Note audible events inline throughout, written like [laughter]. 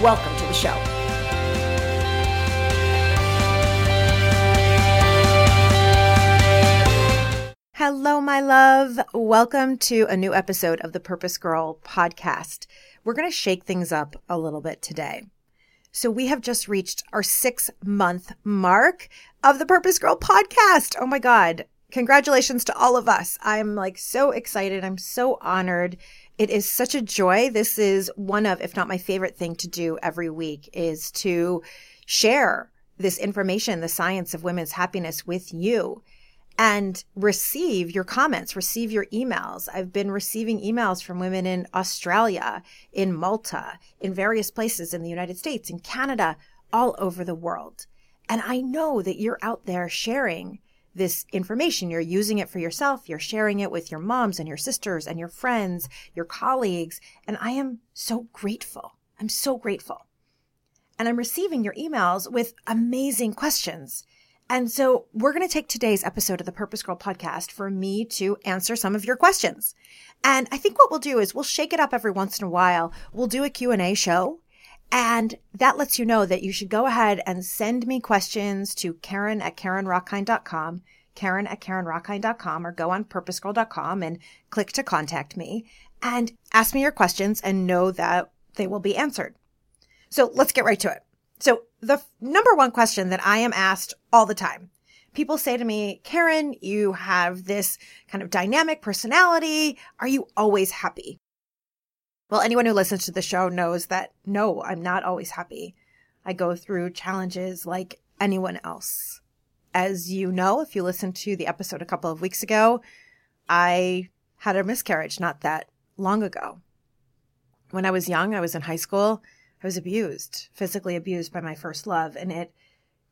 Welcome to the show. Hello, my love. Welcome to a new episode of the Purpose Girl podcast. We're going to shake things up a little bit today. So, we have just reached our six month mark of the Purpose Girl podcast. Oh my God. Congratulations to all of us. I'm like so excited. I'm so honored it is such a joy. This is one of, if not my favorite thing to do every week is to share this information, the science of women's happiness with you and receive your comments, receive your emails. I've been receiving emails from women in Australia, in Malta, in various places in the United States, in Canada, all over the world. And I know that you're out there sharing this information. You're using it for yourself. You're sharing it with your moms and your sisters and your friends, your colleagues. And I am so grateful. I'm so grateful. And I'm receiving your emails with amazing questions. And so we're going to take today's episode of the Purpose Girl podcast for me to answer some of your questions. And I think what we'll do is we'll shake it up every once in a while. We'll do a Q&A show and that lets you know that you should go ahead and send me questions to Carin at CarinRockind.com, Carin at CarinRockind.com, or go on purposegirl.com and click to contact me and ask me your questions and know that they will be answered. So let's get right to it. So the f- number one question that I am asked all the time, people say to me, Carin, you have this kind of dynamic personality. Are you always happy? Well, anyone who listens to the show knows that no, I'm not always happy. I go through challenges like anyone else. As you know, if you listened to the episode a couple of weeks ago, I had a miscarriage not that long ago. When I was young, I was in high school, I was abused, physically abused by my first love, and it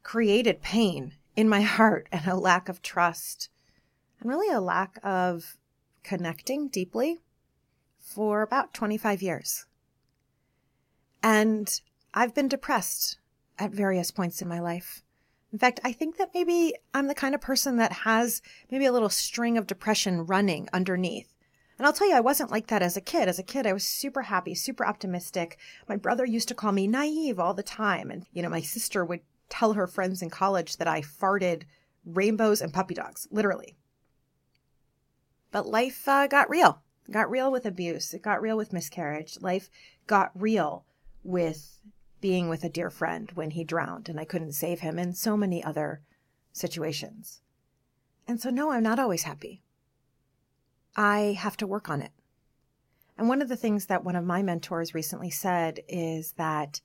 created pain in my [laughs] heart and a lack of trust and really a lack of connecting deeply for about 25 years. And I've been depressed at various points in my life. In fact, I think that maybe I'm the kind of person that has maybe a little string of depression running underneath. And I'll tell you, I wasn't like that as a kid. As a kid, I was super happy, super optimistic. My brother used to call me naive all the time. And, you know, my sister would tell her friends in college that I farted rainbows and puppy dogs, literally. But life uh, got real got real with abuse. It got real with miscarriage. Life got real with being with a dear friend when he drowned and I couldn't save him, and so many other situations. And so, no, I'm not always happy. I have to work on it. And one of the things that one of my mentors recently said is that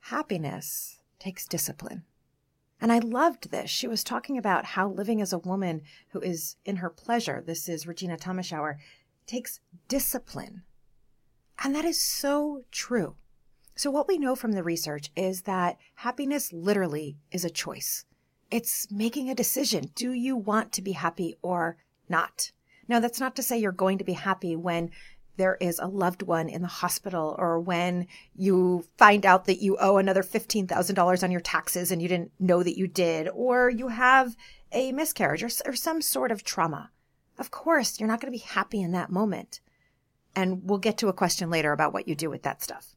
happiness takes discipline. And I loved this. She was talking about how living as a woman who is in her pleasure, this is Regina Thomashauer, takes discipline. And that is so true. So, what we know from the research is that happiness literally is a choice. It's making a decision. Do you want to be happy or not? Now, that's not to say you're going to be happy when there is a loved one in the hospital or when you find out that you owe another $15,000 on your taxes and you didn't know that you did, or you have a miscarriage or, or some sort of trauma. Of course, you're not going to be happy in that moment. And we'll get to a question later about what you do with that stuff.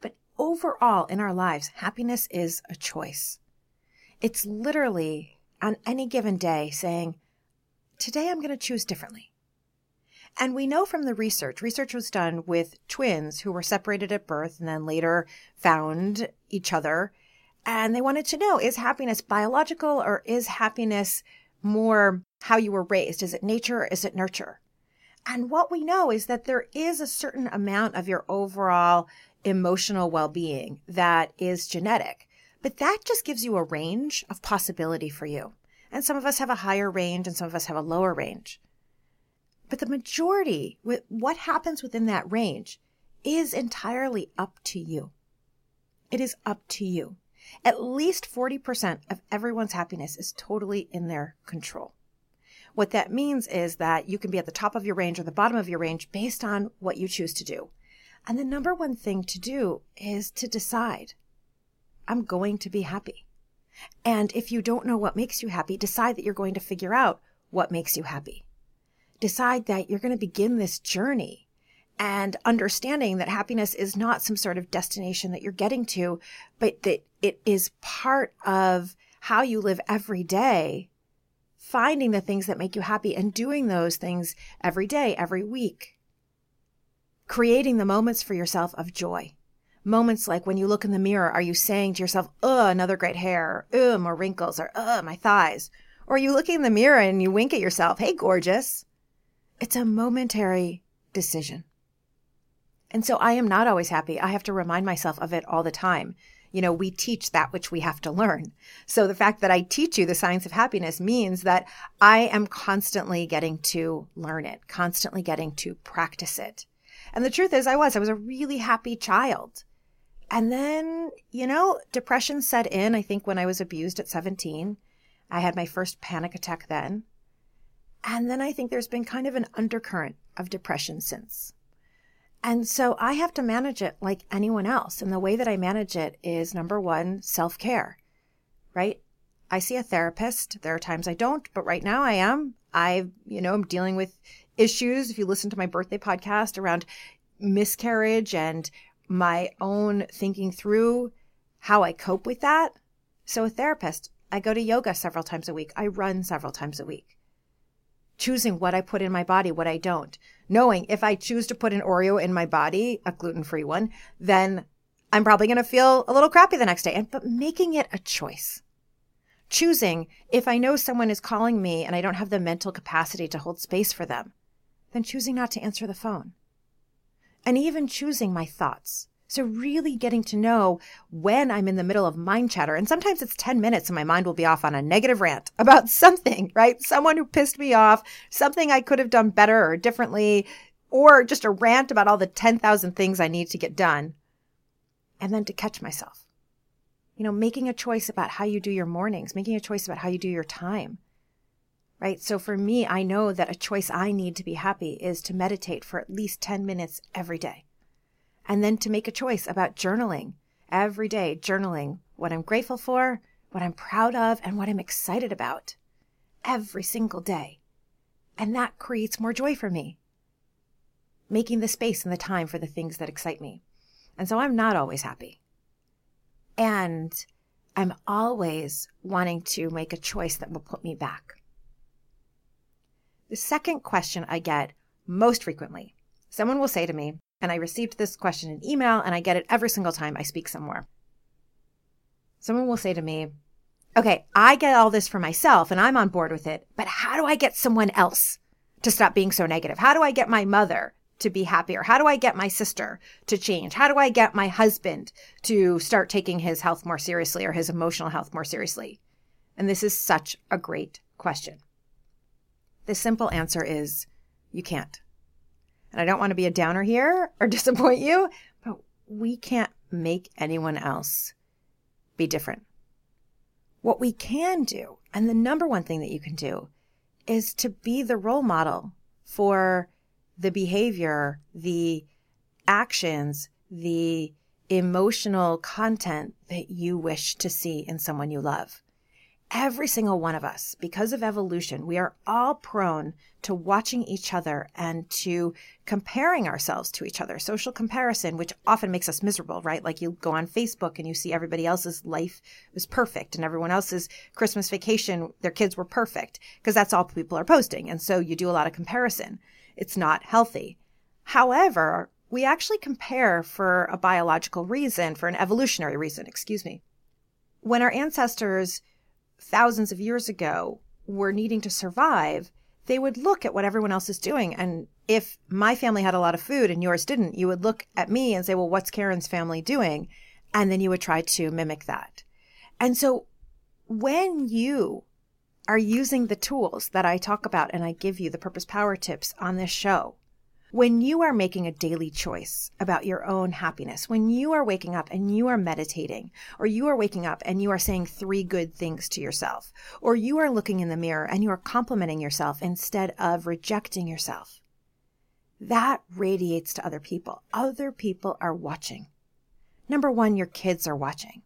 But overall in our lives, happiness is a choice. It's literally on any given day saying, today I'm going to choose differently. And we know from the research, research was done with twins who were separated at birth and then later found each other. And they wanted to know, is happiness biological or is happiness more how you were raised. Is it nature is it nurture? And what we know is that there is a certain amount of your overall emotional well being that is genetic, but that just gives you a range of possibility for you. And some of us have a higher range and some of us have a lower range. But the majority, what happens within that range is entirely up to you. It is up to you. At least 40% of everyone's happiness is totally in their control. What that means is that you can be at the top of your range or the bottom of your range based on what you choose to do. And the number one thing to do is to decide I'm going to be happy. And if you don't know what makes you happy, decide that you're going to figure out what makes you happy. Decide that you're going to begin this journey and understanding that happiness is not some sort of destination that you're getting to, but that it is part of how you live every day, finding the things that make you happy and doing those things every day, every week, creating the moments for yourself of joy. Moments like when you look in the mirror, are you saying to yourself, oh, another great hair, or, ugh, more wrinkles, or ugh, my thighs? Or are you looking in the mirror and you wink at yourself, hey, gorgeous? It's a momentary decision. And so I am not always happy. I have to remind myself of it all the time. You know, we teach that which we have to learn. So the fact that I teach you the science of happiness means that I am constantly getting to learn it, constantly getting to practice it. And the truth is, I was, I was a really happy child. And then, you know, depression set in, I think, when I was abused at 17. I had my first panic attack then. And then I think there's been kind of an undercurrent of depression since. And so I have to manage it like anyone else. And the way that I manage it is number one, self care, right? I see a therapist. There are times I don't, but right now I am. I, you know, I'm dealing with issues. If you listen to my birthday podcast around miscarriage and my own thinking through how I cope with that. So a therapist, I go to yoga several times a week. I run several times a week choosing what I put in my body, what I don't. Knowing if I choose to put an Oreo in my body, a gluten free one, then I'm probably going to feel a little crappy the next day. And, but making it a choice. Choosing if I know someone is calling me and I don't have the mental capacity to hold space for them, then choosing not to answer the phone. And even choosing my thoughts. So really getting to know when I'm in the middle of mind chatter. And sometimes it's 10 minutes and my mind will be off on a negative rant [laughs] about something, right? Someone who pissed me off, something I could have done better or differently, or just a rant about all the 10,000 things I need to get done. And then to catch myself. You know, making a choice about how you do your mornings, making a choice about how you do your time. Right. So for me, I know that a choice I need to be happy is to meditate for at least 10 minutes every day and then to make a choice about journaling every day, journaling what I'm grateful for, what I'm proud of, and what I'm excited about every single day. And that creates more joy for me, making the space and the time for the things that excite me. And so I'm not always happy. And I'm always wanting to make a choice that will put me back. The second question I get most frequently someone will say to me, and I received this question in email, and I get it every single time I speak somewhere. Someone will say to me, Okay, I get all this for myself and I'm on board with it, but how do I get someone else to stop being so negative? How do I get my mother to be happier? How do I get my sister to change? How do I get my husband to start taking his health more seriously or his emotional health more seriously? And this is such a great question. The simple answer is you can't. And I don't want to be a downer here or [laughs] disappoint you, but we can't make anyone else be different. What we can do, and the number one thing that you can do, is to be the role model for the behavior, the actions, the emotional content that you wish to see in someone you love every single one of us, because of evolution, we are all prone to watching each other and to comparing ourselves to each other. Social comparison, which often makes us miserable, right? Like you go on Facebook and you see everybody else's life was perfect and everyone else's Christmas vacation, their kids were perfect because that's all people are posting. And so you do a lot of comparison. It's not healthy. However, we actually compare for a biological reason, for an evolutionary reason, excuse me. When our ancestors thousands of years ago were needing to survive, they would look at what everyone else is doing. And if my family had a lot of food and yours didn't, you would look at me and say, well, what's Carin's family doing? And then you would try to mimic that. And so when you are using the tools that I talk about and I give you the purpose power tips on this show, When you are making a daily choice about your own happiness, when you are waking up and you are meditating, or you are waking up and you are saying three good things to yourself, or you are looking in the mirror and you are complimenting yourself instead of rejecting yourself, that radiates to other people. Other people are watching. Number one, your kids are watching,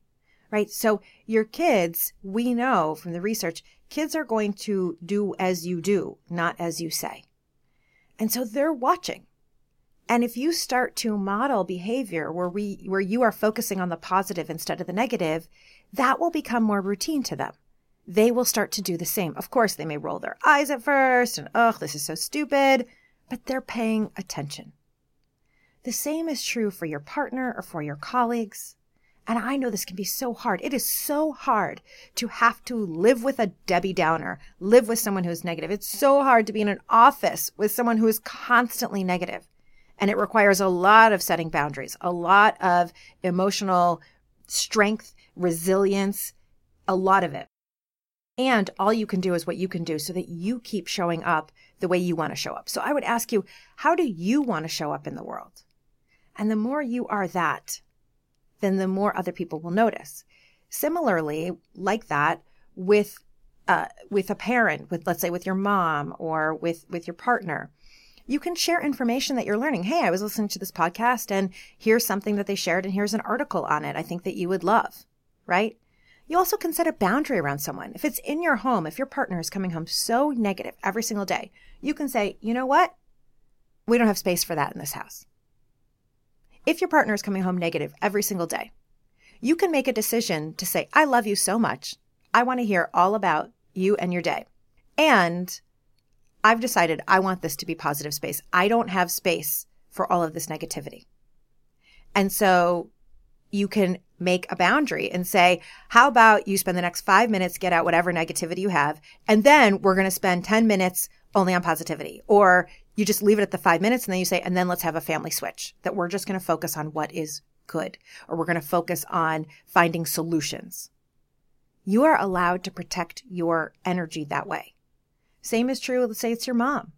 right? So your kids, we know from the research, kids are going to do as you do, not as you say. And so they're watching. And if you start to model behavior where we where you are focusing on the positive instead of the negative, that will become more routine to them. They will start to do the same. Of course, they may roll their eyes at first and, ugh, this is so stupid, but they're paying attention. The same is true for your partner or for your colleagues. And I know this can be so hard. It is so hard to have to live with a Debbie Downer, live with someone who's negative. It's so hard to be in an office with someone who is constantly negative. And it requires a lot of setting boundaries, a lot of emotional strength, resilience, a lot of it. And all you can do is what you can do so that you keep showing up the way you want to show up. So I would ask you, how do you want to show up in the world? And the more you are that, then the more other people will notice. Similarly, like that with uh, with a parent, with let's say with your mom or with with your partner, you can share information that you're learning. Hey, I was listening to this podcast and here's something that they shared and here's an article on it. I think that you would love, right? You also can set a boundary around someone. If it's in your home, if your partner is coming home so negative every single day, you can say, you know what? We don't have space for that in this house. If your partner is coming home negative every single day, you can make a decision to say, I love you so much. I want to hear all about you and your day. And I've decided I want this to be positive space. I don't have space for all of this negativity. And so you can make a boundary and say, how about you spend the next five minutes, get out whatever negativity you have, and then we're going to spend 10 minutes only on positivity. Or you just leave it at the five minutes and then you say, and then let's have a family switch that we're just going to focus on what is good, or we're going to focus on finding solutions. You are allowed to protect your energy that way. Same is true, let's say it's your mom.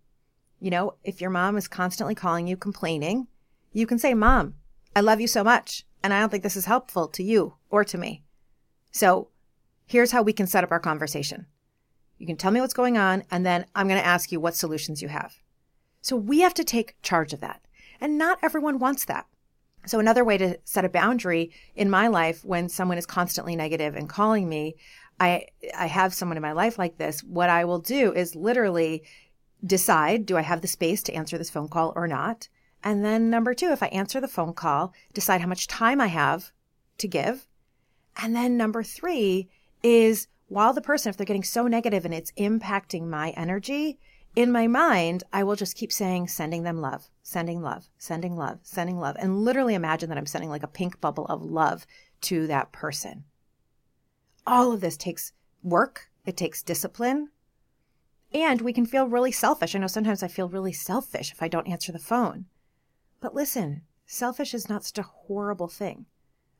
You know, if your mom is constantly calling you complaining, you can say, Mom, I love you so much, and I don't think this is helpful to you or to me. So here's how we can set up our conversation. You can tell me what's going on, and then I'm going to ask you what solutions you have. So we have to take charge of that. And not everyone wants that. So another way to set a boundary in my life when someone is constantly negative and calling me, I I have someone in my life like this, what I will do is literally decide do I have the space to answer this phone call or not? And then number 2, if I answer the phone call, decide how much time I have to give. And then number 3 is while the person if they're getting so negative and it's impacting my energy, in my mind, I will just keep saying, sending them love, sending love, sending love, sending love, and literally imagine that I'm sending like a pink bubble of love to that person. All of this takes work, it takes discipline, and we can feel really selfish. I know sometimes I feel really selfish if I don't answer the phone. But listen, selfish is not such a horrible thing.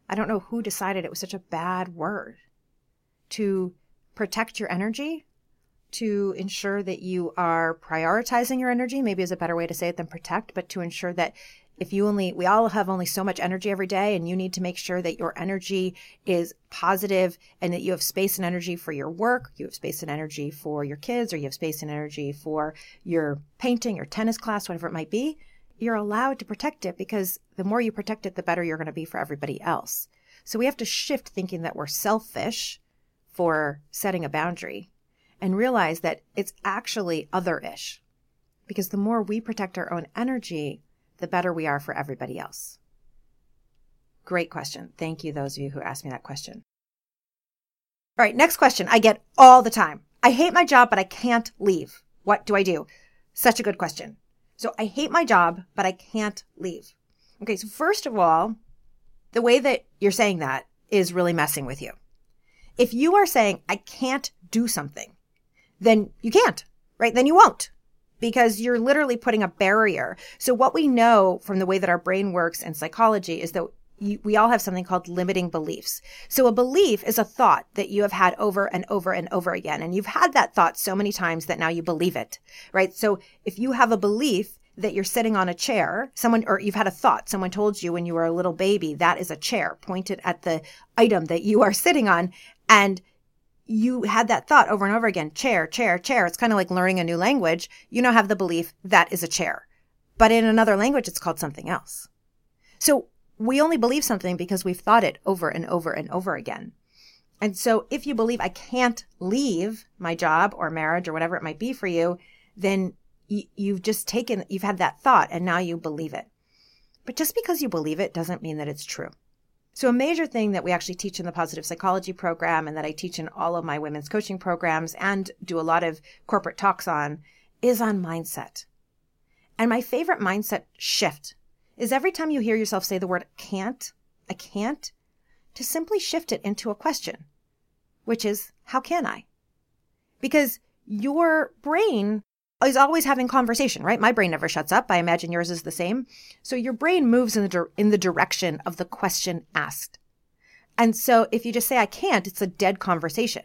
I don't know who decided it was such a bad word. To protect your energy, to ensure that you are prioritizing your energy, maybe is a better way to say it than protect, but to ensure that if you only, we all have only so much energy every day, and you need to make sure that your energy is positive and that you have space and energy for your work, you have space and energy for your kids, or you have space and energy for your painting, or tennis class, whatever it might be, you're allowed to protect it because the more you protect it, the better you're going to be for everybody else. So we have to shift thinking that we're selfish for setting a boundary and realize that it's actually other ish. Because the more we protect our own energy, the better we are for everybody else. Great question. Thank you, those of you who asked me that question. All right, next question I get all the time. I hate my job, but I can't leave. What do I do? Such a good question. So I hate my job, but I can't leave. Okay, so first of all, the way that you're saying that is really messing with you. If you are saying, I can't do something, then you can't, right? Then you won't because you're literally putting a barrier. So what we know from the way that our brain works and psychology is that you, we all have something called limiting beliefs. So a belief is a thought that you have had over and over and over again. And you've had that thought so many times that now you believe it, right? So if you have a belief that you're sitting on a chair, someone, or you've had a thought, someone told you when you were a little baby, that is a chair pointed at the item that you are sitting on. And you had that thought over and over again chair, chair, chair. It's kind of like learning a new language. You now have the belief that is a chair. But in another language, it's called something else. So we only believe something because we've thought it over and over and over again. And so if you believe I can't leave my job or marriage or whatever it might be for you, then you've just taken, you've had that thought and now you believe it. But just because you believe it doesn't mean that it's true. So, a major thing that we actually teach in the positive psychology program and that I teach in all of my women's coaching programs and do a lot of corporate talks on is on mindset. And my favorite mindset shift is every time you hear yourself say the word can't, I can't, to simply shift it into a question, which is, how can I? Because your brain is always having conversation, right? My brain never shuts up. I imagine yours is the same. So your brain moves in the, in the direction of the question asked. And so if you just say, I can't, it's a dead conversation.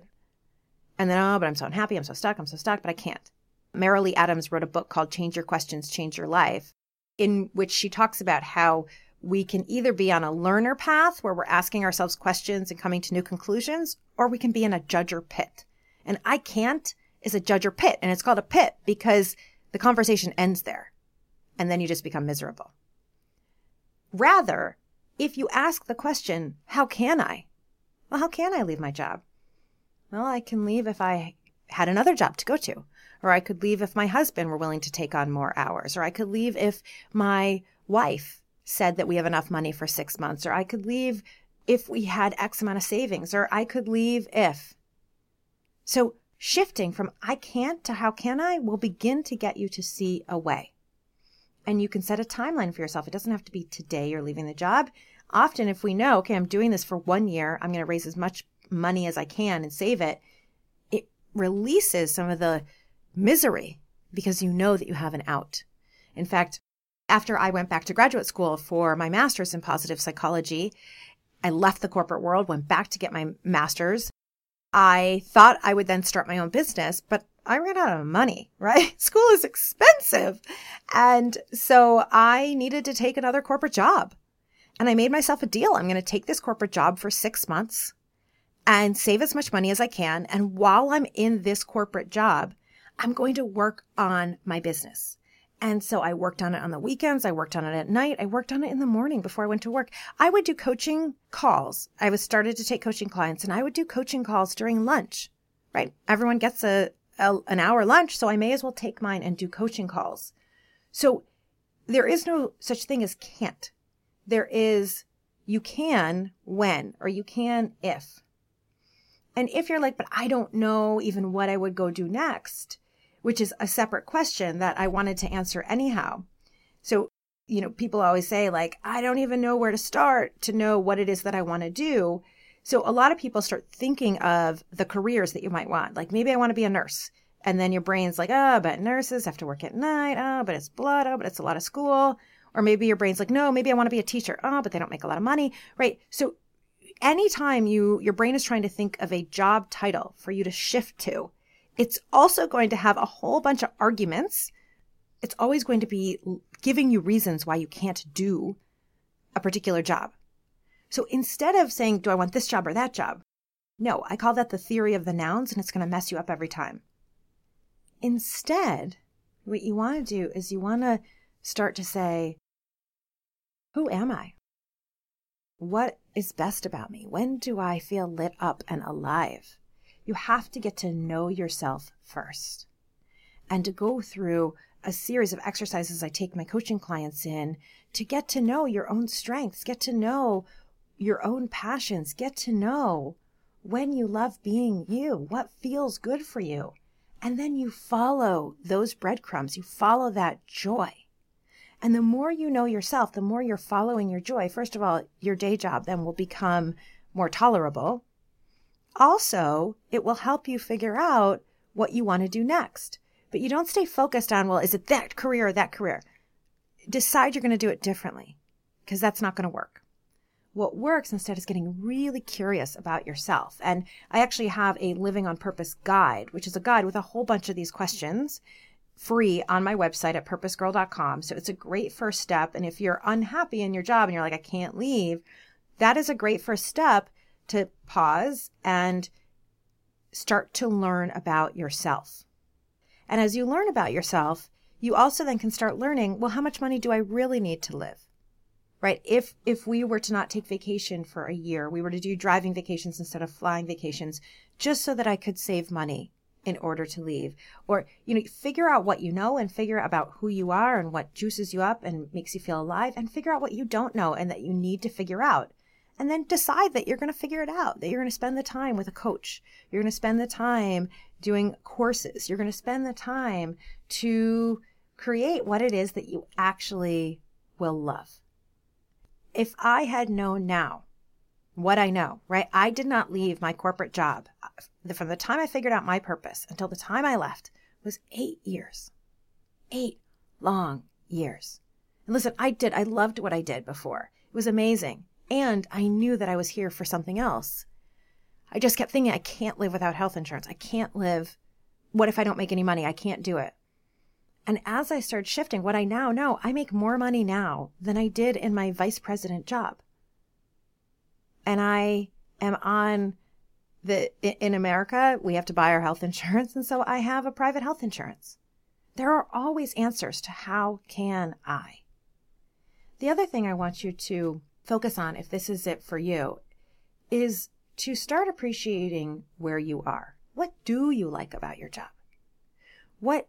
And then, oh, but I'm so unhappy. I'm so stuck. I'm so stuck, but I can't. Marilee Adams wrote a book called Change Your Questions, Change Your Life, in which she talks about how we can either be on a learner path where we're asking ourselves questions and coming to new conclusions, or we can be in a judger pit. And I can't is a judger pit. And it's called a pit because the conversation ends there. And then you just become miserable. Rather, if you ask the question, how can I? Well, how can I leave my job? Well, I can leave if I had another job to go to. Or I could leave if my husband were willing to take on more hours. Or I could leave if my wife said that we have enough money for six months. Or I could leave if we had X amount of savings. Or I could leave if. So Shifting from I can't to how can I will begin to get you to see a way. And you can set a timeline for yourself. It doesn't have to be today you're leaving the job. Often, if we know, okay, I'm doing this for one year, I'm going to raise as much money as I can and save it, it releases some of the misery because you know that you have an out. In fact, after I went back to graduate school for my master's in positive psychology, I left the corporate world, went back to get my master's, I thought I would then start my own business, but I ran out of money, [laughs] right? School is expensive. And so I needed to take another corporate job. And I made myself a deal. I'm going to take this corporate job for six months and save as much money as I can. And while I'm in this corporate job, I'm going to work on my business. And so I worked on it on the weekends. I worked on it at night. I worked on it in the morning before I went to work. I would do coaching calls. I was started to take coaching clients and I would do coaching calls during lunch, right? Everyone gets a, a an hour lunch. So I may as well take mine and do coaching calls. So there is no such thing as can't. There is you can when or you can if. And if you're like, but I don't know even what I would go do next which is a separate question that I wanted to answer anyhow. So, you know, people always say, like, I don't even know where to start to know what it is that I want to do. So, a lot of people start thinking of the careers that you might want. Like, maybe I want to be a nurse. And then your brain's like, oh, but nurses have to work at night. Oh, but it's blood. Oh, but it's a lot of school. Or maybe your brain's like, no, maybe I want to be a teacher. Oh, but they don't make a lot of money. Right. So, anytime you, your brain is trying to think of a job title for you to shift to, it's also going to have a whole bunch of arguments. It's always going to be giving you reasons why you can't do a particular job. So instead of saying, do I want this job or that job? No, I call that the theory of the nouns and it's going to mess you up every time. Instead, what you want to do is you want to start to say, who am I? What is best about me? When do I feel lit up and alive? You have to get to know yourself first and to go through a series of exercises I take my coaching clients in to get to know your own strengths, get to know your own passions, get to know when you love being you, what feels good for you. And then you follow those breadcrumbs, you follow that joy. And the more you know yourself, the more you're following your joy. First of all, your day job then will become more tolerable also, it will help you figure out what you want to do next. But you don't stay focused on, well, is it that career or that career? Decide you're going to do it differently because that's not going to work. What works instead is getting really curious about yourself. And I actually have a living on purpose guide, which is a guide with a whole bunch of these questions free on my website at purposegirl.com. So it's a great first step. And if you're unhappy in your job and you're like, I can't leave, that is a great first step to pause and start to learn about yourself. And as you learn about yourself, you also then can start learning, well, how much money do I really need to live? Right? If if we were to not take vacation for a year, we were to do driving vacations instead of flying vacations just so that I could save money in order to leave or you know figure out what you know and figure out about who you are and what juices you up and makes you feel alive and figure out what you don't know and that you need to figure out and then decide that you're going to figure it out, that you're going to spend the time with a coach. You're going to spend the time doing courses. You're going to spend the time to create what it is that you actually will love. If I had known now what I know, right? I did not leave my corporate job from the time I figured out my purpose until the time I left was eight years. Eight long years. And listen, I did, I loved what I did before. It was amazing. And I knew that I was here for something else. I just kept thinking, I can't live without health insurance. I can't live. What if I don't make any money? I can't do it. And as I started shifting, what I now know, I make more money now than I did in my vice president job. And I am on the, in America, we have to buy our health [laughs] insurance. And so I have a private health insurance. There are always answers to how can I? The other thing I want you to focus on, if this is it for you, is to start appreciating where you are. What do you like about your job? What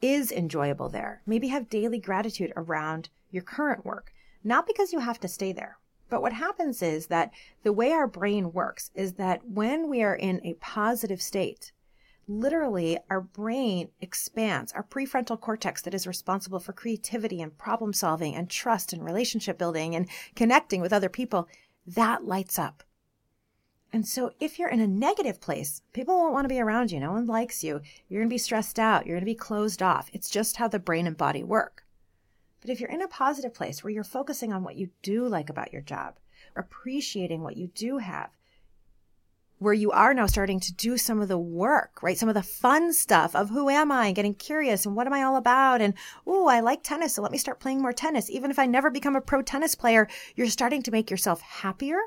is enjoyable there? Maybe have daily gratitude around your current work, not because you have to stay there. But what happens is that the way our brain works is that when we are in a positive state, literally our brain expands our prefrontal cortex that is responsible for creativity and problem solving and trust and relationship building and connecting with other people that lights up. And so if you're in a negative place people won't want to be around you no one likes you you're going to be stressed out you're going to be closed off. It's just how the brain and body work. But if you're in a positive place where you're focusing on what you do like about your job appreciating what you do have where you are now starting to do some of the work, right? Some of the fun stuff of who am I, and getting curious and what am I all about? And, oh, I like tennis. So let me start playing more tennis. Even if I never become a pro tennis player, you're starting to make yourself happier.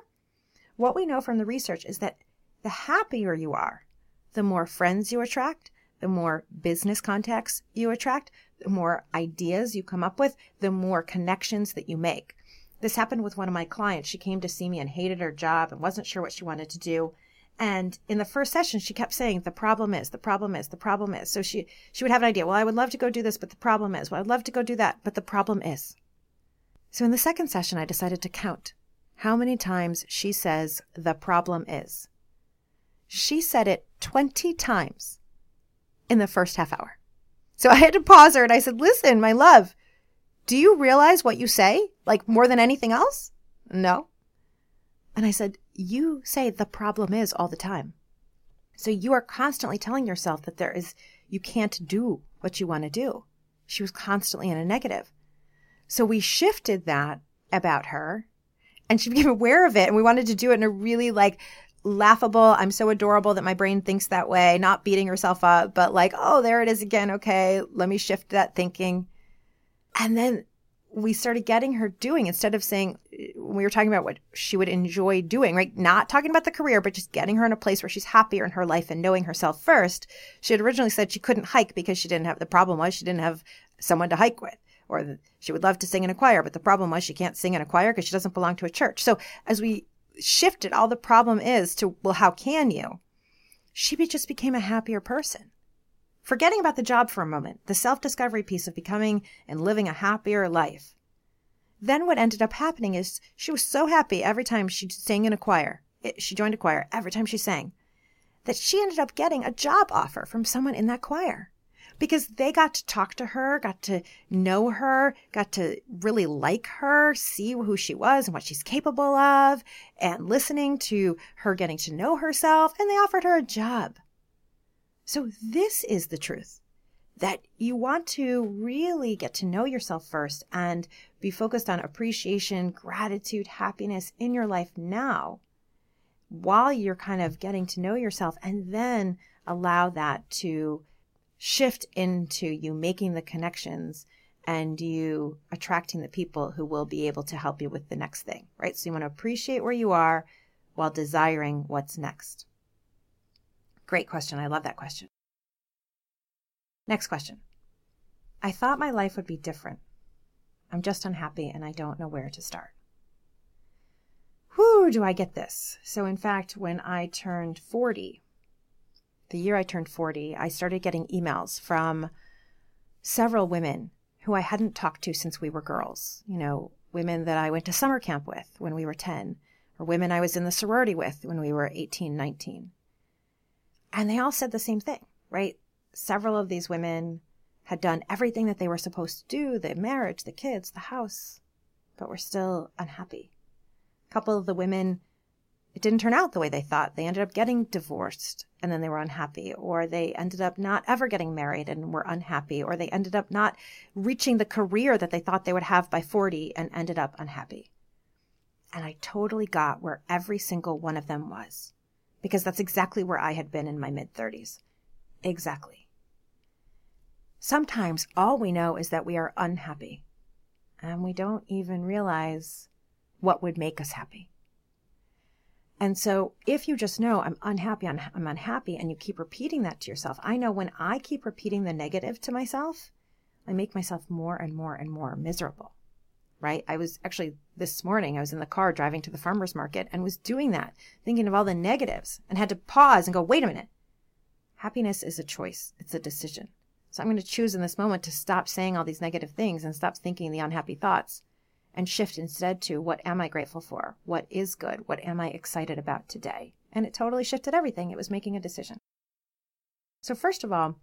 What we know from the research is that the happier you are, the more friends you attract, the more business contacts you attract, the more ideas you come up with, the more connections that you make. This happened with one of my clients. She came to see me and hated her job and wasn't sure what she wanted to do. And in the first session, she kept saying, the problem is, the problem is, the problem is. So she, she would have an idea. Well, I would love to go do this, but the problem is. Well, I'd love to go do that, but the problem is. So in the second session, I decided to count how many times she says, the problem is. She said it 20 times in the first half hour. So I had to pause her and I said, listen, my love, do you realize what you say? Like more than anything else? No. And I said, you say the problem is all the time. So you are constantly telling yourself that there is, you can't do what you want to do. She was constantly in a negative. So we shifted that about her and she became [laughs] aware of it. And we wanted to do it in a really like laughable, I'm so adorable that my brain thinks that way, not beating herself up, but like, oh, there it is again. Okay. Let me shift that thinking. And then we started getting her doing instead of saying we were talking about what she would enjoy doing, right? Not talking about the career, but just getting her in a place where she's happier in her life and knowing herself first. She had originally said she couldn't hike because she didn't have the problem was she didn't have someone to hike with, or she would love to sing in a choir, but the problem was she can't sing in a choir because she doesn't belong to a church. So as we shifted, all the problem is to well, how can you? She just became a happier person. Forgetting about the job for a moment, the self discovery piece of becoming and living a happier life. Then what ended up happening is she was so happy every time she sang in a choir. It, she joined a choir every time she sang that she ended up getting a job offer from someone in that choir because they got to talk to her, got to know her, got to really like her, see who she was and what she's capable of, and listening to her getting to know herself, and they offered her a job. So this is the truth that you want to really get to know yourself first and be focused on appreciation, gratitude, happiness in your life now while you're kind of getting to know yourself and then allow that to shift into you making the connections and you attracting the people who will be able to help you with the next thing, right? So you want to appreciate where you are while desiring what's next. Great question. I love that question. Next question. I thought my life would be different. I'm just unhappy and I don't know where to start. Whoo, do I get this? So, in fact, when I turned 40, the year I turned 40, I started getting emails from several women who I hadn't talked to since we were girls. You know, women that I went to summer camp with when we were 10, or women I was in the sorority with when we were 18, 19. And they all said the same thing, right? Several of these women had done everything that they were supposed to do the marriage, the kids, the house but were still unhappy. A couple of the women, it didn't turn out the way they thought. They ended up getting divorced and then they were unhappy, or they ended up not ever getting married and were unhappy, or they ended up not reaching the career that they thought they would have by 40 and ended up unhappy. And I totally got where every single one of them was because that's exactly where I had been in my mid 30s. Exactly. Sometimes all we know is that we are unhappy, and we don't even realize what would make us happy. And so, if you just know I'm unhappy, I'm, I'm unhappy, and you keep repeating that to yourself, I know when I keep repeating the negative to myself, I make myself more and more and more miserable. Right? I was actually this morning, I was in the car driving to the farmer's market and was doing that, thinking of all the negatives, and had to pause and go, wait a minute. Happiness is a choice, it's a decision. So I'm going to choose in this moment to stop saying all these negative things and stop thinking the unhappy thoughts and shift instead to what am I grateful for? What is good? What am I excited about today? And it totally shifted everything. It was making a decision. So, first of all,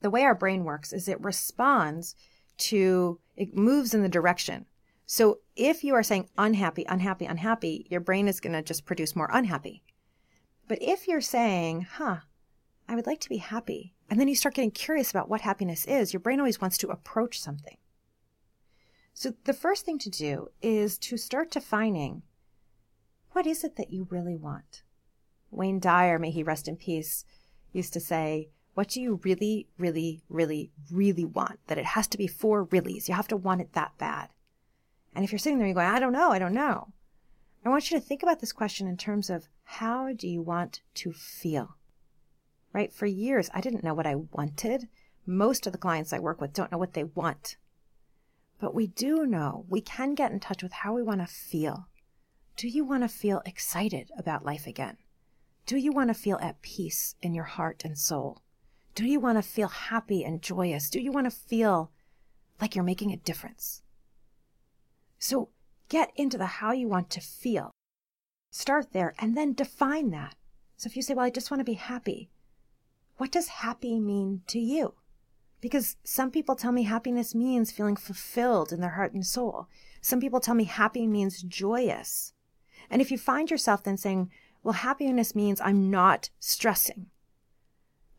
the way our brain works is it responds to, it moves in the direction. So, if you are saying unhappy, unhappy, unhappy, your brain is going to just produce more unhappy. But if you're saying, huh, I would like to be happy, and then you start getting curious about what happiness is, your brain always wants to approach something. So the first thing to do is to start defining what is it that you really want? Wayne Dyer, may he rest in peace, used to say, What do you really, really, really, really want? That it has to be four reallys. You have to want it that bad. And if you're sitting there you're going, I don't know, I don't know, I want you to think about this question in terms of how do you want to feel? right? For years, I didn't know what I wanted. Most of the clients I work with don't know what they want. But we do know we can get in touch with how we want to feel. Do you want to feel excited about life again? Do you want to feel at peace in your heart and soul? Do you want to feel happy and joyous? Do you want to feel like you're making a difference? So get into the how you want to feel. Start there and then define that. So if you say, well, I just want to be happy, what does happy mean to you? Because some people tell me happiness means feeling fulfilled in their heart and soul. Some people tell me happy means joyous. And if you find yourself then saying, well, happiness means I'm not stressing.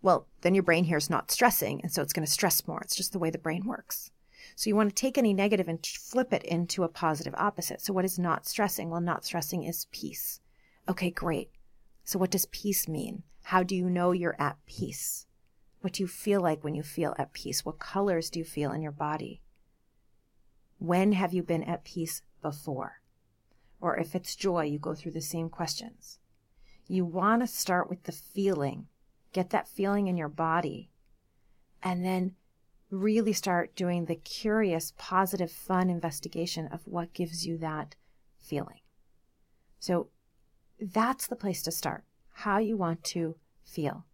Well, then your brain here is not stressing, and so it's going to stress more. It's just the way the brain works. So you want to take any negative and flip it into a positive opposite. So what is not stressing? Well, not stressing is peace. Okay, great. So what does peace mean? How do you know you're at peace? What do you feel like when you feel at peace? What colors do you feel in your body? When have you been at peace before? Or if it's joy, you go through the same questions. You want to start with the feeling, get that feeling in your body, and then really start doing the curious, positive, fun investigation of what gives you that feeling. So that's the place to start how you want to feel.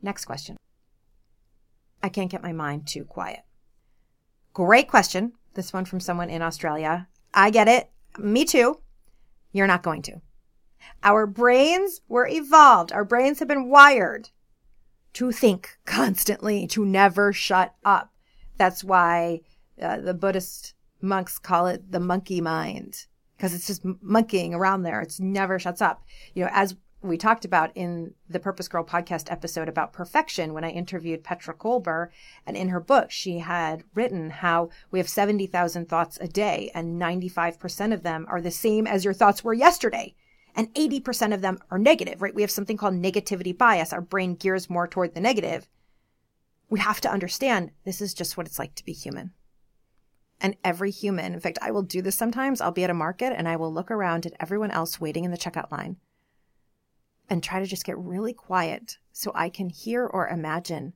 Next question. I can't get my mind too quiet. Great question. This one from someone in Australia. I get it. Me too. You're not going to. Our brains were evolved. Our brains have been wired to think constantly, to never shut up. That's why uh, the Buddhist monks call it the monkey mind because it's just monkeying around there. It's never shuts up. You know, as we talked about in the Purpose Girl podcast episode about perfection when I interviewed Petra Kolber. And in her book, she had written how we have 70,000 thoughts a day and 95% of them are the same as your thoughts were yesterday. And 80% of them are negative, right? We have something called negativity bias. Our brain gears more toward the negative. We have to understand this is just what it's like to be human. And every human, in fact, I will do this sometimes. I'll be at a market and I will look around at everyone else waiting in the checkout line and try to just get really quiet so I can hear or imagine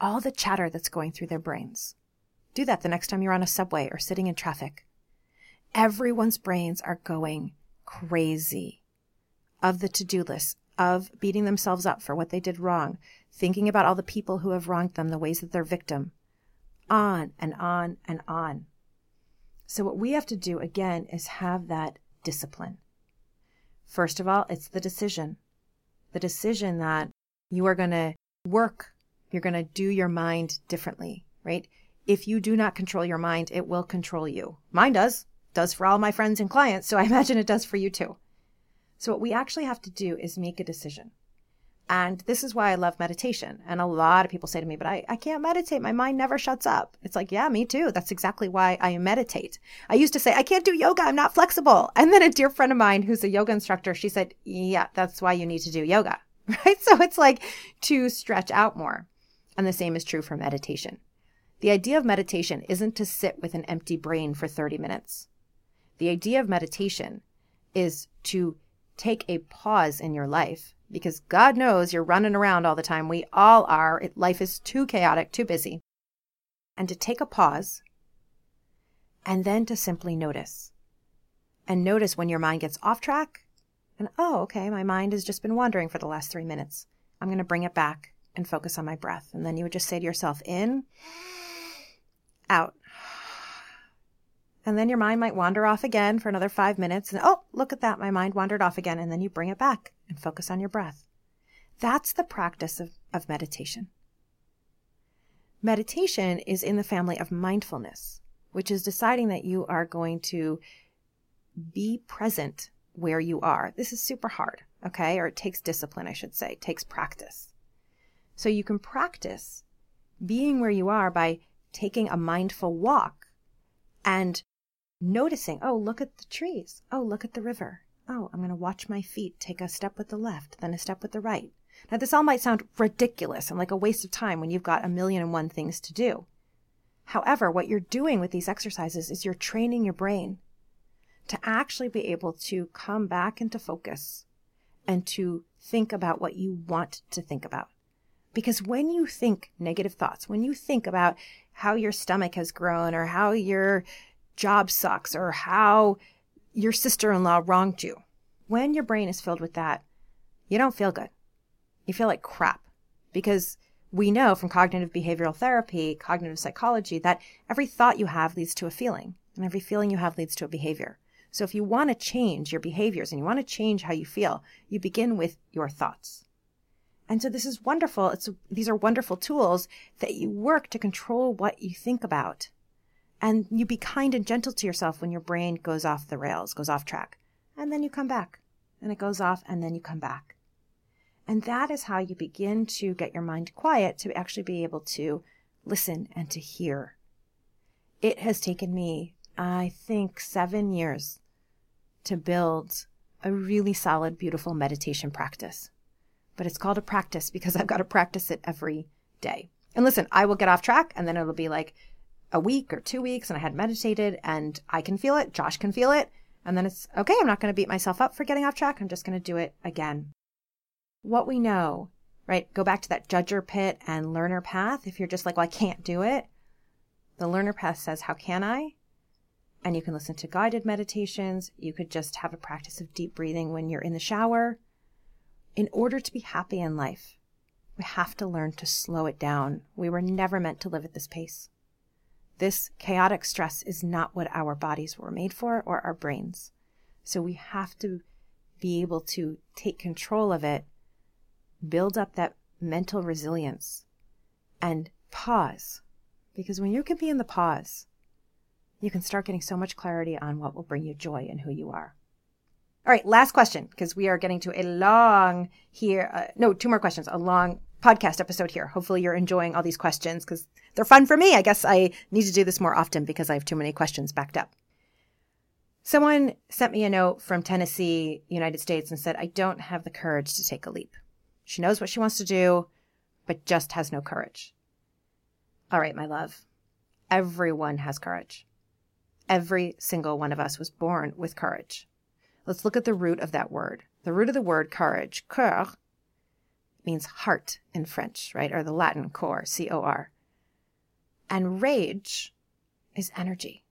all the chatter that's going through their brains. Do that the next time you're on a subway or sitting in traffic. Everyone's brains are going crazy of the to do list, of beating themselves up for what they did wrong, thinking about all the people who have wronged them, the ways that they're victim, on and on and on. So, what we have to do again is have that discipline. First of all, it's the decision the decision that you are going to work, you're going to do your mind differently, right? If you do not control your mind, it will control you. Mine does, does for all my friends and clients. So I [laughs] imagine it does for you too. So what we actually have to do is make a decision. And this is why I love meditation. And a lot of people say to me, but I, I can't meditate. My mind never shuts up. It's like, yeah, me too. That's exactly why I meditate. I used to say, I can't do yoga. I'm not flexible. And then a dear friend of mine who's a yoga instructor, she said, yeah, that's why you need to do yoga. [laughs] Right. So it's like to stretch out more. And the same is true for meditation. The idea of meditation isn't to sit with an empty brain for 30 minutes. The idea of meditation is to take a pause in your life because God knows you're running around all the time. We all are. Life is too chaotic, too busy. And to take a pause and then to simply notice. And notice when your mind gets off track and, oh, okay, my mind has just been wandering for the last three minutes. I'm going to bring it back and focus on my breath. And then you would just say to yourself, in, out. And then your mind might wander off again for another five minutes. And oh, look at that. My mind wandered off again. And then you bring it back and focus on your breath. That's the practice of, of meditation. Meditation is in the family of mindfulness, which is deciding that you are going to be present where you are. This is super hard, okay? Or it takes discipline, I should say, it takes practice. So you can practice being where you are by taking a mindful walk and noticing, oh, look at the trees. Oh, look at the river. Oh, I'm going to watch my feet take a step with the left, then a step with the right. Now, this all might sound ridiculous and like a waste of time when you've got a million and one things to do. However, what you're doing with these exercises is you're training your brain to actually be able to come back into focus and to think about what you want to think about. Because when you think negative thoughts, when you think about how your stomach has grown or how your job sucks or how your sister in law wronged you. When your brain is filled with that, you don't feel good. You feel like crap because we know from cognitive behavioral therapy, cognitive psychology, that every thought you have leads to a feeling, and every feeling you have leads to a behavior. So if you want to change your behaviors and you want to change how you feel, you begin with your thoughts. And so this is wonderful. It's, these are wonderful tools that you work to control what you think about and you be kind and gentle to yourself when your brain goes off the rails, goes off track. And then you come back. And it goes off, and then you come back. And that is how you begin to get your mind quiet to actually be able to listen and to hear. It has taken me, I think, seven years to build a really solid, beautiful meditation practice. But it's called a practice because I've got to practice it every day. And listen, I will get off track and then it'll be like, a week or two weeks and I had meditated and I can feel it, Josh can feel it. And then it's okay, I'm not going to beat myself up for getting off track. I'm just going to do it again. What we know, right? Go back to that judger pit and learner path. If you're just like, well, I can't do it, the learner path says, how can I? And you can listen to guided meditations. You could just have a practice of deep breathing when you're in the shower. In order to be happy in life, we have to learn to slow it down. We were never meant to live at this pace. This chaotic stress is not what our bodies were made for or our brains. So we have to be able to take control of it, build up that mental resilience, and pause. Because when you can be in the pause, you can start getting so much clarity on what will bring you joy and who you are. All right, last question, because we are getting to a long here. Uh, no, two more questions. A long podcast episode here. Hopefully, you're enjoying all these questions because they're fun for me. I guess I need to do this more often because I have too many questions backed up. Someone sent me a note from Tennessee, United States, and said, I don't have the courage to take a leap. She knows what she wants to do, but just has no courage. All right, my love. Everyone has courage. Every single one of us was born with courage. Let's look at the root of that word. The root of the word courage, cœur, means heart in French, right? Or the Latin cor, C O R. And rage is energy.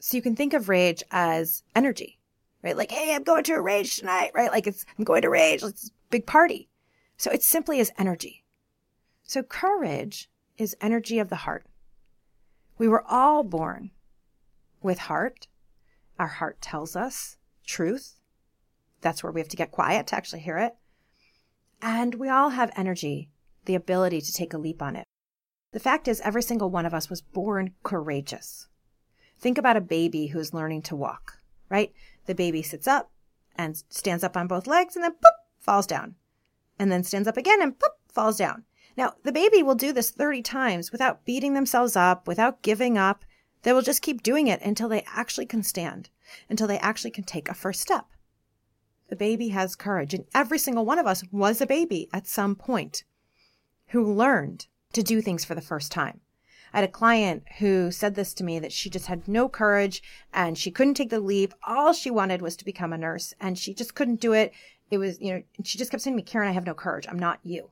So you can think of rage as energy, right? Like, hey, I'm going to a rage tonight, right? Like it's, I'm going to rage. It's a big party. So it simply is energy. So courage is energy of the heart. We were all born with heart. Our heart tells us truth. That's where we have to get quiet to actually hear it. And we all have energy, the ability to take a leap on it. The fact is, every single one of us was born courageous. Think about a baby who's learning to walk, right? The baby sits up and stands up on both legs and then boop, falls down. And then stands up again and boop, falls down. Now, the baby will do this 30 times without beating themselves up, without giving up. They will just keep doing it until they actually can stand, until they actually can take a first step. The baby has courage, and every single one of us was a baby at some point who learned to do things for the first time. I had a client who said this to me that she just had no courage and she couldn't take the leap. All she wanted was to become a nurse and she just couldn't do it. It was, you know, she just kept saying to me, Carin, I have no courage. I'm not you.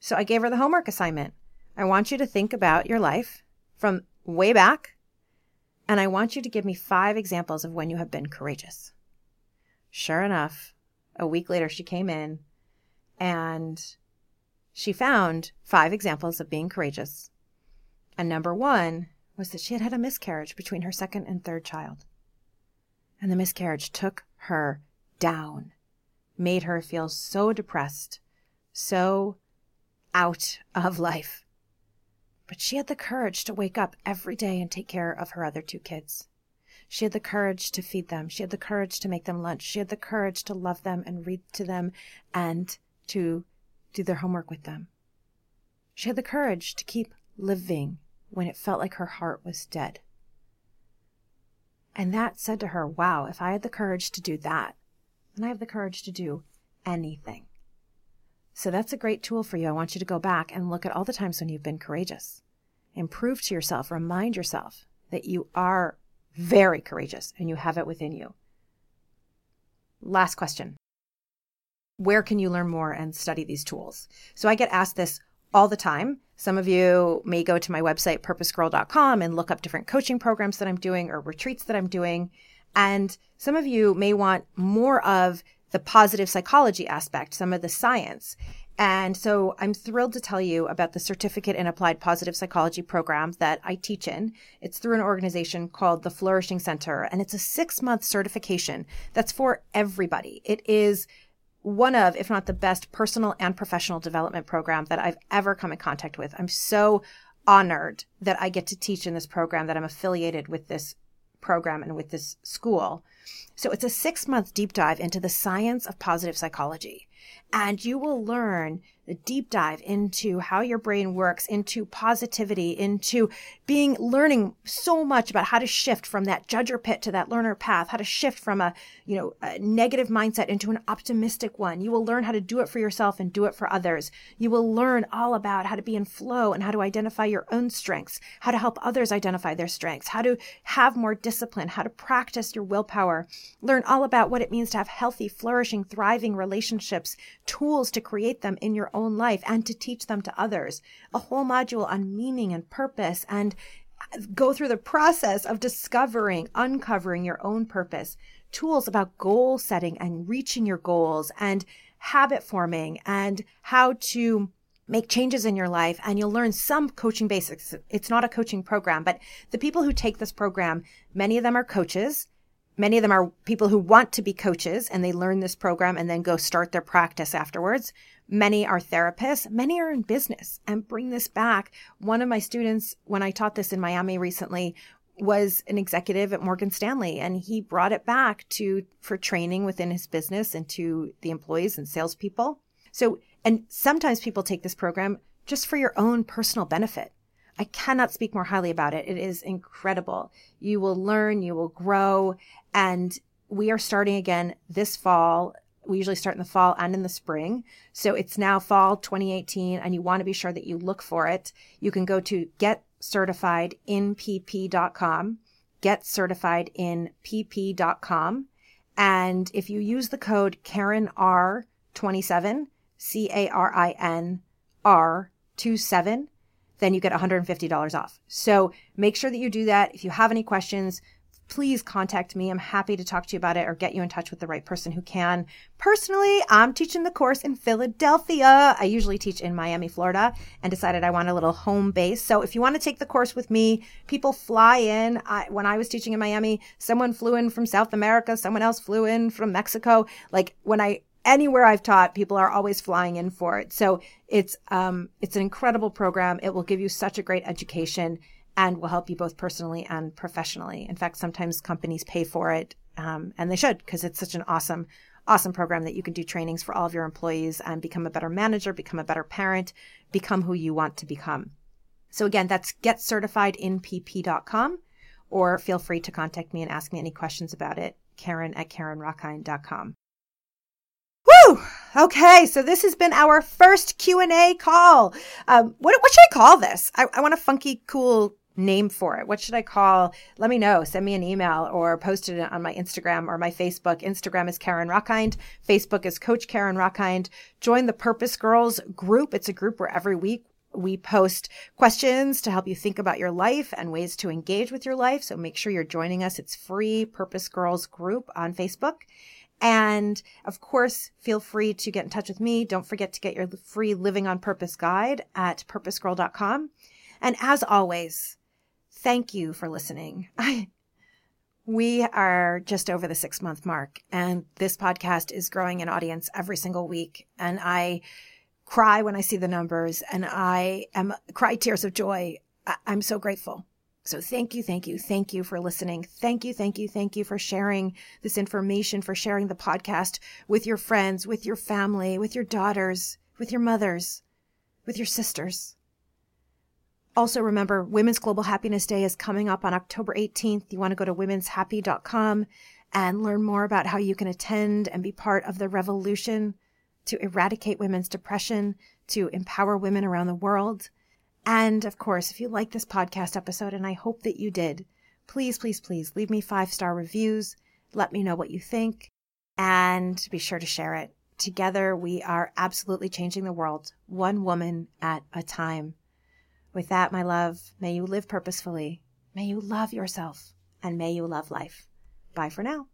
So I gave her the homework assignment. I want you to think about your life from way back, and I want you to give me five examples of when you have been courageous. Sure enough, a week later, she came in and she found five examples of being courageous. And number one was that she had had a miscarriage between her second and third child. And the miscarriage took her down, made her feel so depressed, so out of life. But she had the courage to wake up every day and take care of her other two kids. She had the courage to feed them. She had the courage to make them lunch. She had the courage to love them and read to them and to do their homework with them. She had the courage to keep living when it felt like her heart was dead. And that said to her, wow, if I had the courage to do that, then I have the courage to do anything. So that's a great tool for you. I want you to go back and look at all the times when you've been courageous and prove to yourself, remind yourself that you are very courageous and you have it within you. Last question. Where can you learn more and study these tools? So I get asked this all the time. Some of you may go to my website, purposegirl.com, and look up different coaching programs that I'm doing or retreats that I'm doing. And some of you may want more of the positive psychology aspect, some of the science. And so I'm thrilled to tell you about the Certificate in Applied Positive Psychology program that I teach in. It's through an organization called the Flourishing Center, and it's a six month certification that's for everybody. It is one of, if not the best personal and professional development program that I've ever come in contact with. I'm so honored that I get to teach in this program, that I'm affiliated with this program and with this school. So it's a six month deep dive into the science of positive psychology. And you will learn a deep dive into how your brain works, into positivity, into being learning so much about how to shift from that judger pit to that learner path, how to shift from a, you know, a negative mindset into an optimistic one. You will learn how to do it for yourself and do it for others. You will learn all about how to be in flow and how to identify your own strengths, how to help others identify their strengths, how to have more discipline, how to practice your willpower, learn all about what it means to have healthy, flourishing, thriving relationships, tools to create them in your own own life and to teach them to others. A whole module on meaning and purpose and go through the process of discovering, uncovering your own purpose, tools about goal setting and reaching your goals and habit forming and how to make changes in your life and you'll learn some coaching basics. It's not a coaching program, but the people who take this program, many of them are coaches. Many of them are people who want to be coaches and they learn this program and then go start their practice afterwards. Many are therapists, many are in business and bring this back. One of my students, when I taught this in Miami recently, was an executive at Morgan Stanley and he brought it back to for training within his business and to the employees and salespeople. So, and sometimes people take this program just for your own personal benefit. I cannot speak more highly about it. It is incredible. You will learn, you will grow, and we are starting again this fall. We usually start in the fall and in the spring. So it's now fall 2018, and you want to be sure that you look for it. You can go to getcertifiedinpp.com, getcertifiedinpp.com. And if you use the code Carin R27, C A R I N R 27, then you get $150 off. So make sure that you do that. If you have any questions, please contact me. I'm happy to talk to you about it or get you in touch with the right person who can. Personally, I'm teaching the course in Philadelphia. I usually teach in Miami, Florida, and decided I want a little home base. So if you want to take the course with me, people fly in. I, when I was teaching in Miami, someone flew in from South America, someone else flew in from Mexico. Like when I anywhere I've taught, people are always flying in for it. So it's um, it's an incredible program. It will give you such a great education and will help you both personally and professionally. In fact, sometimes companies pay for it, um, and they should because it's such an awesome, awesome program that you can do trainings for all of your employees and become a better manager, become a better parent, become who you want to become. So again, that's getcertifiedinpp.com or feel free to contact me and ask me any questions about it. carin at CarinRockind.com. Woo! Okay, so this has been our first Q and A call. Um, what what should I call this? I, I want a funky, cool name for it. What should I call? Let me know. Send me an email or post it on my Instagram or my Facebook. Instagram is Carin Rockind. Facebook is Coach Carin Rockind. Join the Purpose Girls group. It's a group where every week we post questions to help you think about your life and ways to engage with your life. So make sure you're joining us. It's free Purpose Girls group on Facebook. And of course, feel free to get in touch with me. Don't forget to get your free Living on Purpose guide at purposegirl.com. And as always, thank you for listening. I, [laughs] we are just over the six month mark, and this podcast is growing an audience every single week. And I cry when I see the numbers, and I am cry tears of joy. I, I'm so grateful. So thank you, thank you, thank you for listening. Thank you, thank you, thank you for sharing this information, for sharing the podcast with your friends, with your family, with your daughters, with your mothers, with your sisters. Also remember Women's Global Happiness Day is coming up on October 18th. You want to go to womenshappy.com and learn more about how you can attend and be part of the revolution to eradicate women's depression, to empower women around the world. And of course, if you like this podcast episode, and I hope that you did, please, please, please leave me five star reviews. Let me know what you think and be sure to share it. Together, we are absolutely changing the world, one woman at a time. With that, my love, may you live purposefully, may you love yourself, and may you love life. Bye for now.